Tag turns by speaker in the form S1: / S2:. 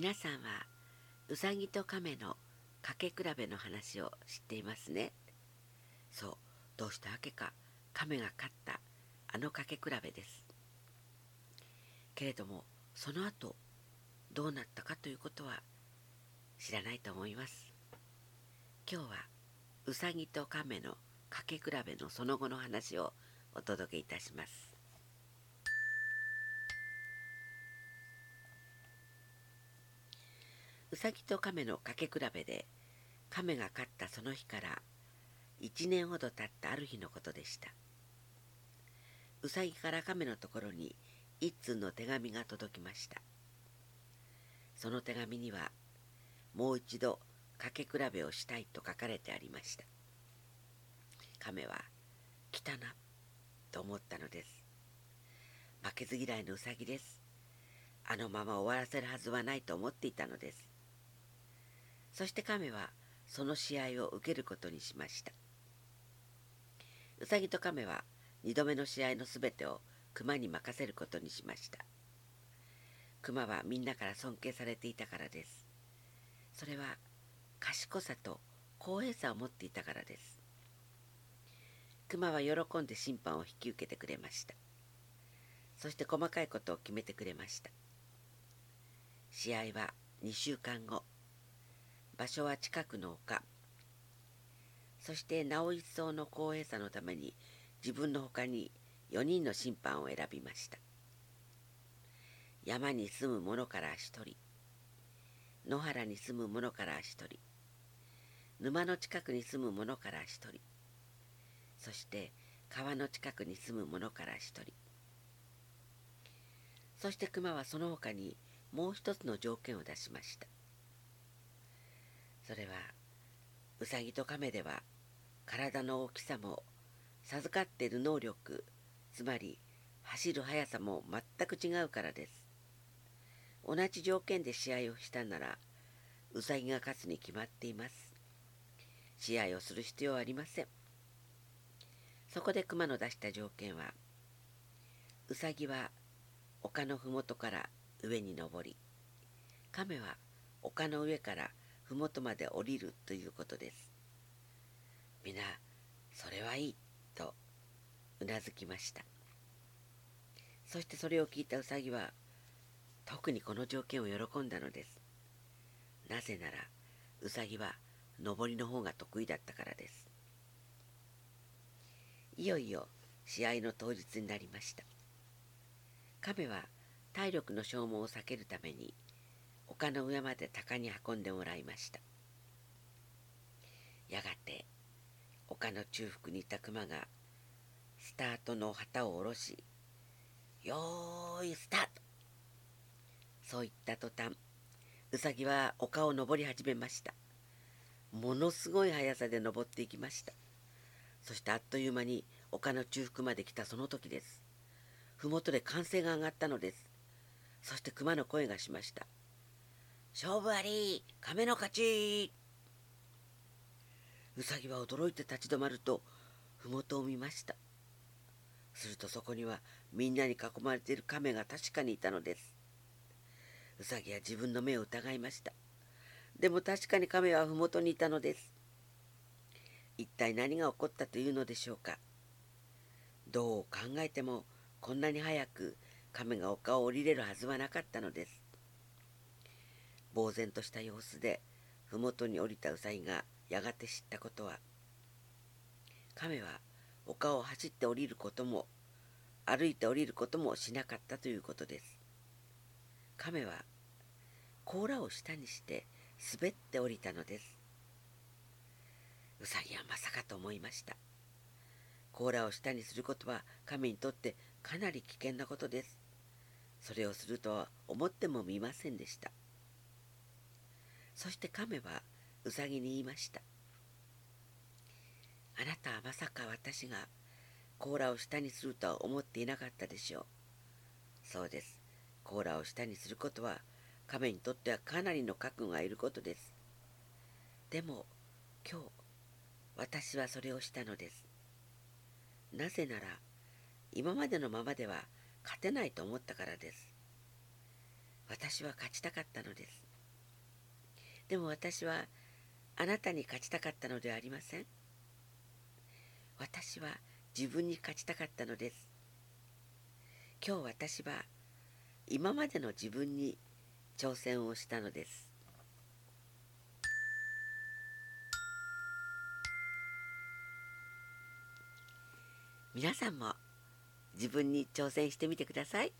S1: 皆さんはうさぎと亀のかけ比べの話を知っていますね。そうどうしたわけか。亀が勝ったあのかけ比べです。けれどもその後どうなったかということは知らないと思います。今日はうさぎと亀のかけ比べのその後の話をお届けいたします。うさぎと亀のかけ比べで亀が勝ったその日から1年ほど経ったある日のことでした。うさぎから亀のところに一通の手紙が届きました。その手紙にはもう一度かけ比べをしたいと書かれてありました。亀は来たなと思ったのです。負けず嫌いのうさぎです。あのまま終わらせるはずはないと思っていたのです。そして亀はその試合を受けることにしました。うさぎと亀は2度目の試合のすべてを熊に任せることにしました。熊はみんなから尊敬されていたからです。それは賢さと公平さを持っていたからです。熊は喜んで審判を引き受けてくれました。そして細かいことを決めてくれました。試合は2週間後。場所は近くの丘。そしてなお一層の公平さのために自分のほかに4人の審判を選びました。山に住む者から1人。野原に住む者から1人。沼の近くに住む者から1人。そして川の近くに住む者から1人。そして熊はその他にもう一つの条件を出しました。それはウサギと亀では体の大きさも授かっている能力つまり走る速さも全く違うからです。同じ条件で試合をしたならウサギが勝つに決まっています。試合をする必要はありません。そこで熊の出した条件はウサギは丘の麓から上に登り亀は丘の上から麓まで降りるということです。皆それはいいとうなずきました。そしてそれを聞いたウサギは特にこの条件を喜んだのです。なぜならウサギは登りの方が得意だったからです。いよいよ試合の当日になりました。亀は体力の消耗を避けるために丘の上まで鷹に運んでもらいました。やがて丘の中腹にいた熊がスタートの旗を下ろし「よーいスタート!」そう言った途端ウサギは丘を登り始めました。ものすごい速さで登っていきました。そしてあっという間に丘の中腹まで来たその時です。麓で歓声が上がったのです。そして熊の声がしました。勝負あり亀の勝ち。うさぎは驚いて立ち止まると麓を見ました。するとそこにはみんなに囲まれている亀が確かにいたのです。うさぎは自分の目を疑いました。でも確かに亀は麓にいたのです。一体何が起こったというのでしょうか。どう考えてもこんなに早く亀が丘を降りれるはずはなかったのです。呆然とした様子で麓に降りたウサギがやがて知ったことは亀は丘を走って降りることも歩いて降りることもしなかったということです。亀は甲羅を下にして滑って降りたのです。ウサギはまさかと思いました。甲羅を下にすることは亀にとってかなり危険なことです。それをするとは思ってもみませんでした。そして亀はうさぎに言いました。あなたはまさか私が甲羅を下にするとは思っていなかったでしょう。そうです。甲羅を下にすることは亀にとってはかなりの覚悟がいることです。でも今日私はそれをしたのです。なぜなら今までのままでは勝てないと思ったからです。私は勝ちたかったのです。でも私はあなたに勝ちたかったのではありません。私は自分に勝ちたかったのです。今日私は今までの自分に挑戦をしたのです。皆さんも自分に挑戦してみてください。